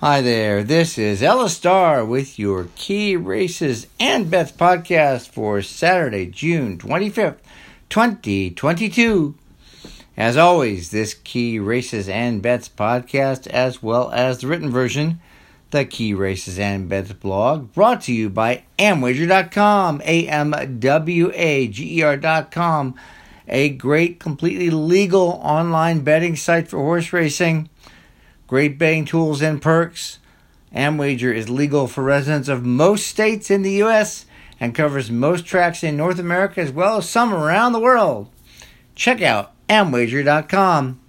Hi there, this is Ella Star with your Key Races and Bets podcast for Saturday, June 25th, 2022. As always, this Key Races and Bets podcast, as well as the written version, the Key Races and Bets blog, brought to you by Amwager.com, A M W A G E R.com, a great, completely legal online betting site for horse racing. Great betting tools and perks. Amwager is legal for residents of most states in the U.S. and covers most tracks in North America as well as some around the world. Check out amwager.com.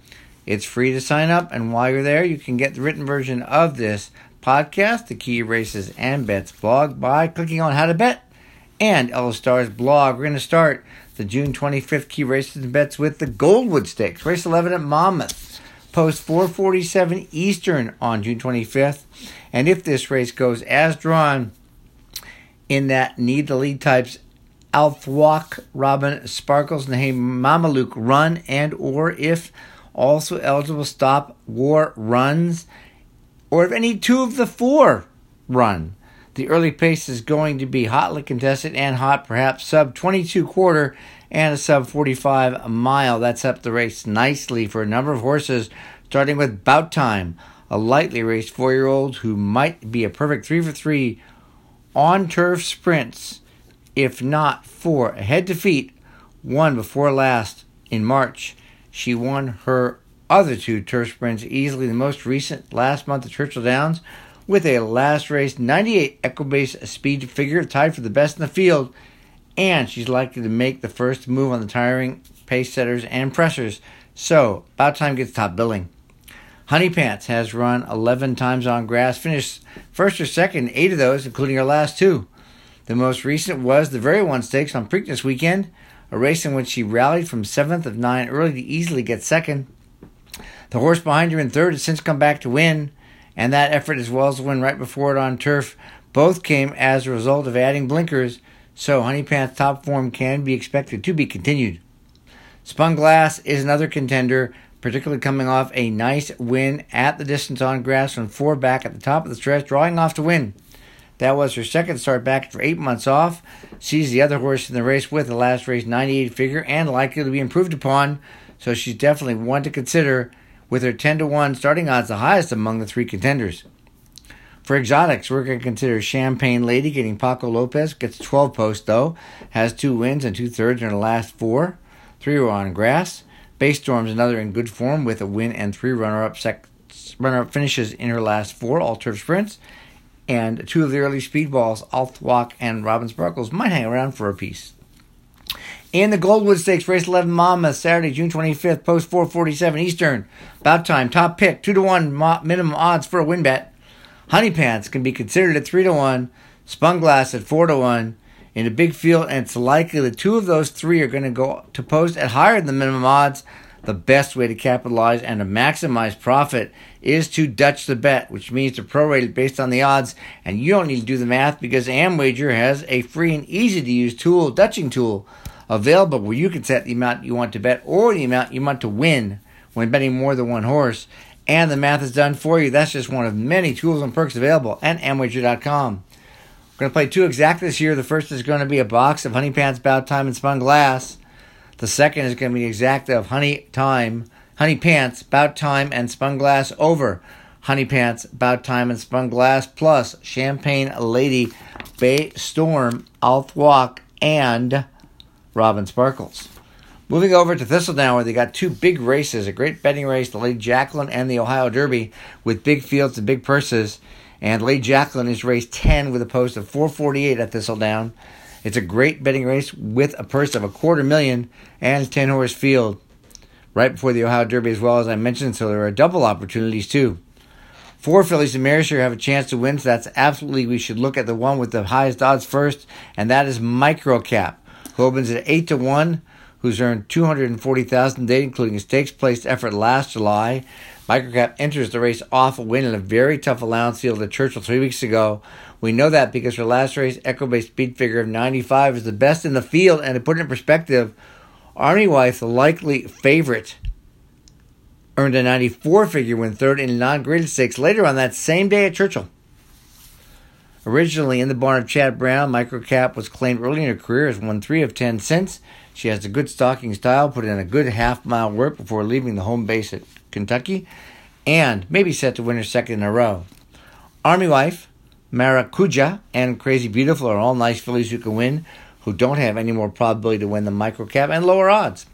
It's free to sign up, and while you're there, you can get the written version of this podcast, the Key Races and Bets blog, by clicking on How to Bet and Ella Star's blog. We're going to start the June 25th Key Races and Bets with the Goldwood Stakes, race 11 at Monmouth post 447 Eastern on June 25th. And if this race goes as drawn in that need the lead types Althwalk, Robin Sparkles, Naheem Mamaluk run and or if also eligible stop war runs or if any two of the four run. The early pace is going to be hotly contested and hot, perhaps sub 22 quarter and a sub 45 mile. That's up the race nicely for a number of horses, starting with Bout Time, a lightly raced four year old who might be a perfect three for three on turf sprints, if not for a head to feet, one before last in March. She won her other two turf sprints easily, the most recent last month at Churchill Downs, with a last race 98 Equibase speed figure tied for the best in the field and she's likely to make the first move on the tiring pace setters and pressers. So, about time gets top billing. Honey Pants has run 11 times on grass, finished first or second, eight of those, including her last two. The most recent was the Very One Stakes on Preakness weekend, a race in which she rallied from seventh of nine early to easily get second. The horse behind her in third has since come back to win, and that effort as well as the win right before it on turf both came as a result of adding blinkers so Honeypants top form can be expected to be continued. Spun Glass is another contender, particularly coming off a nice win at the distance on grass from four back at the top of the stretch, drawing off to win. That was her second start back for eight months off. She's the other horse in the race with the last race 98 figure and likely to be improved upon, so she's definitely one to consider with her 10 to 1 starting odds the highest among the three contenders. For exotics, we're going to consider Champagne Lady getting Paco Lopez. Gets 12 posts, though. Has two wins and two thirds in her last four. Three were on grass. Base Storm's another in good form with a win and three runner-up sec- runner-up finishes in her last four all turf sprints. And two of the early speedballs, Althwalk and Robin Sparkles, might hang around for a piece. In the Goldwood Stakes, race 11 Monmouth, Saturday, June 25th, post 447 Eastern. About time, top pick, 2 to 1 minimum odds for a win bet. Honey Pants can be considered at 3 to 1, Spun Glass at 4 to 1 in a big field, and it's likely that two of those three are going to go to post at higher than the minimum odds. The best way to capitalize and to maximize profit is to Dutch the bet, which means to prorate it based on the odds. And you don't need to do the math because Amwager has a free and easy to use tool, Dutching tool, available where you can set the amount you want to bet or the amount you want to win when betting more than one horse and the math is done for you. That's just one of many tools and perks available at Amwager.com. We're going to play two exact this year. The first is going to be a box of Honey Pants, Bout Time, and Spun Glass. The second is going to be exact of Honey Time, Honey Pants, Bout Time, and Spun Glass over Honey Pants, Bout Time, and Spun Glass, plus Champagne Lady, Bay Storm, Althwalk, and Robin Sparkles. Moving over to Thistledown, where they got two big races a great betting race, the Lady Jacqueline and the Ohio Derby, with big fields and big purses. And Lady Jacqueline is race 10 with a post of 448 at Thistledown. It's a great betting race with a purse of a quarter million and 10 horse field right before the Ohio Derby, as well as I mentioned. So there are double opportunities too. Four fillies and mares here have a chance to win, so that's absolutely we should look at the one with the highest odds first, and that is Microcap, opens at eight to one who's earned 240000 today, including a stakes placed effort last July. Microcap enters the race off a win in a very tough allowance field at Churchill three weeks ago. We know that because her last race, Echo speed figure of 95, is the best in the field. And to put it in perspective, Army Wife, the likely favorite earned a 94 figure win third in non-graded stakes later on that same day at Churchill. Originally in the barn of Chad Brown, Microcap was claimed early in her career as won three of ten since. She has a good stalking style, put in a good half mile work before leaving the home base at Kentucky, and maybe set to win her second in a row. Army Wife, Maracuja, and Crazy Beautiful are all nice fillies who can win, who don't have any more probability to win the microcap and lower odds.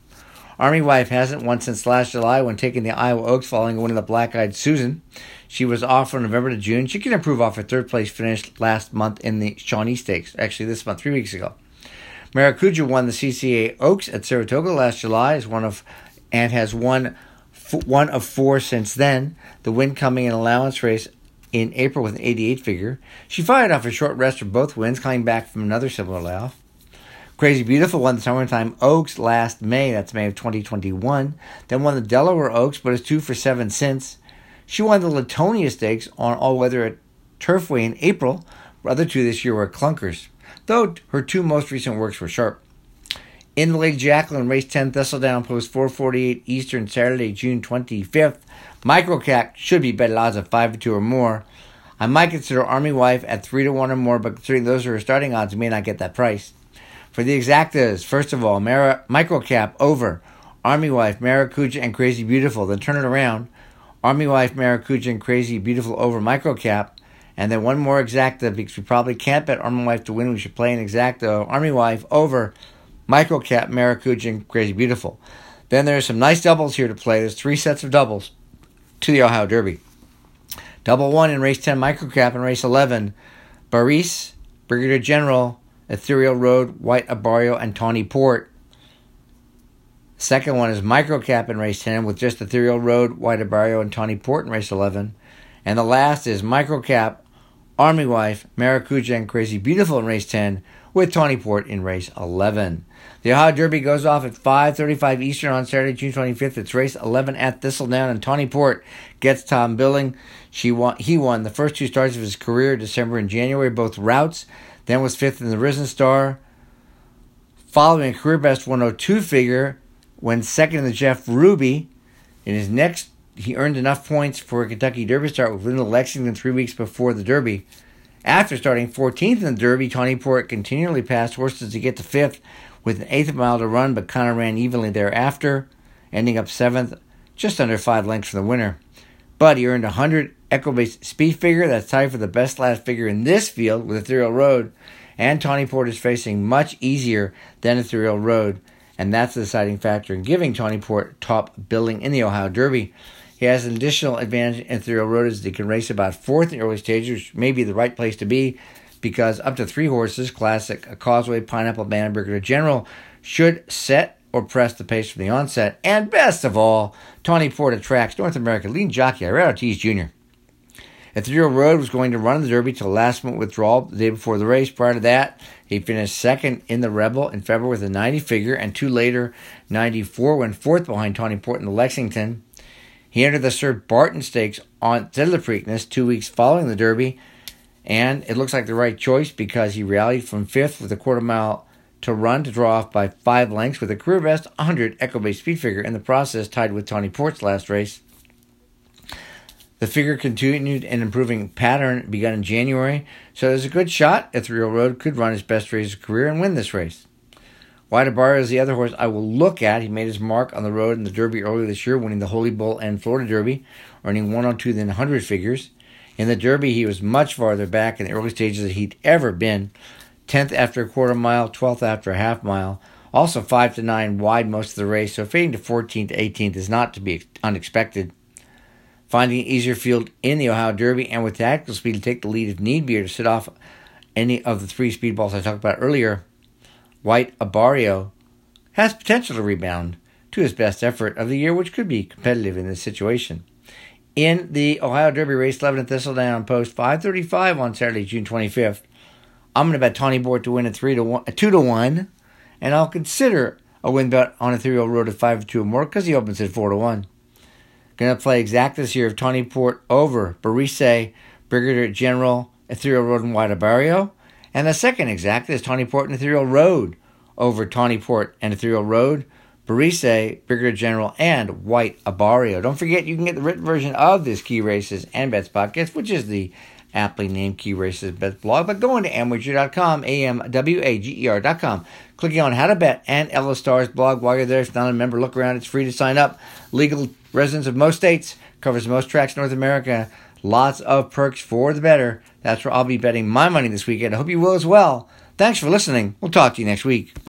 Army Wife hasn't won since last July when taking the Iowa Oaks following a win of the Black Eyed Susan. She was off from November to June. She can improve off her third place finish last month in the Shawnee Stakes, actually this month, three weeks ago. Maracuja won the CCA Oaks at Saratoga last July is one of and has won one of four since then. The win coming in allowance race in April with an 88 figure. She fired off a short rest for both wins, coming back from another similar layoff. Crazy Beautiful won the Summertime Oaks last May, that's May of 2021. Then won the Delaware Oaks, but is two for seven since. She won the Latonia Stakes on all weather at Turfway in April. Her other two this year were clunkers, though her two most recent works were sharp. In the Lady Jacqueline, race 10 Thistledown, post 448 Eastern, Saturday, June 25th. Microcap should be bet odds of 5 to 2 or more. I might consider Army Wife at 3 to 1 or more, but considering those are her starting odds, may not get that price. For the exactas, first of all, Mara, Microcap over Army Wife, Maracuja, and Crazy Beautiful. Then turn it around. Army Wife, Maracuja, Crazy Beautiful over Microcap. And then one more exacta because we probably can't bet Army Wife to win. We should play an exacta. Army Wife over Microcap, Maracuja, Crazy Beautiful. Then there's some nice doubles here to play. There's three sets of doubles to the Ohio Derby. Double one in race 10 Microcap and race 11. Baris, Brigadier General, Ethereal Road, White Abarrio, and Tawny Port. Second one is Microcap in race 10 with just Ethereal Road, White Abarrio, and Tawny Port in race 11. And the last is Microcap, Army Wife, Maracuja, and Crazy Beautiful in race 10 with Tawny Port in race 11. The Ohio Derby goes off at 5:35 Eastern on Saturday, June 25th. It's race 11 at Thistledown, and Tawny Port gets Tom Billing. She won. He won the first two starts of his career, December and January, both routes. Then was fifth in the Risen Star, following a career best 102 figure. When second in the Jeff Ruby, in his next, he earned enough points for a Kentucky Derby start with Linda Lexington three weeks before the Derby. After starting 14th in the Derby, Tawny Port continually passed horses to get to fifth with an eighth mile to run, but kind of ran evenly thereafter, ending up seventh, just under five lengths from the winner. But he earned a 100 Equibase speed figure that's tied for the best last figure in this field with Ethereal Road, and Tawny Port is facing much easier than Ethereal Road, and that's the deciding factor in giving Tawny Port top billing in the Ohio Derby. He has an additional advantage in Ethereal Road as he can race about fourth in early stages, which may be the right place to be because up to three horses, Classic, a Causeway, Pineapple Brigadier General, should set or press the pace from the onset. And best of all, Tawny Port attracts North American leading jockey Irad Ortiz Jr. Ethereal Road was going to run the Derby till last minute withdrawal the day before the race. Prior to that, he finished second in the Rebel in February with a 90 figure, and two later, 94, went fourth behind Tawny Port in the Lexington. He entered the Sir Barton Stakes on the Preakness two weeks following the Derby, and it looks like the right choice because he rallied from fifth with a quarter mile to run to draw off by five lengths with a career best 100 Equibase speed figure in the process, tied with Tawny Port's last race. The figure continued an improving pattern begun in January, so there's a good shot Ethereal Road could run his best race of career and win this race. Abarrio is the other horse I will look at. He made his mark on the road in the Derby earlier this year, winning the Holy Bull and Florida Derby, earning 102 than 100 figures. In the Derby, he was much farther back in the early stages than he'd ever been. 10th after a quarter mile, 12th after a half mile. Also 5 to 9 wide most of the race, so fading to 14th to 18th is not to be unexpected finding an easier field in the Ohio Derby, and with tactical speed to take the lead if need be or to sit off any of the three speedballs I talked about earlier. White Abarrio has potential to rebound to his best effort of the year, which could be competitive in this situation. In the Ohio Derby race 11 at Thistledown post 535 on Saturday, June 25th, I'm going to bet Tawny Port to win at 3 to 1, 2 to 1, and I'll consider a win bet on Ethereal Road at 5 to 2 or more because he opens at 4 to 1. Going to play exact this year of Tawny Port over Barise, Brigadier General, Ethereal Road, and White Abarrio. And the second exact is Tawny Port and Ethereal Road over Tawny Port and Ethereal Road, Barise, Brigadier General, and White Abarrio. Don't forget, you can get the written version of this Key Races and Bets podcast, which is the aptly named Key Races Bets blog, by going to amwager.com, A-M-W-A-G-E-R.com, clicking on How to Bet and Ella Star's blog. While you're there, if not a member, look around. It's free to sign up. Legal residents of most states, covers most tracks in North America. Lots of perks for the better. That's where I'll be betting my money this weekend. I hope you will as well. Thanks for listening. We'll talk to you next week.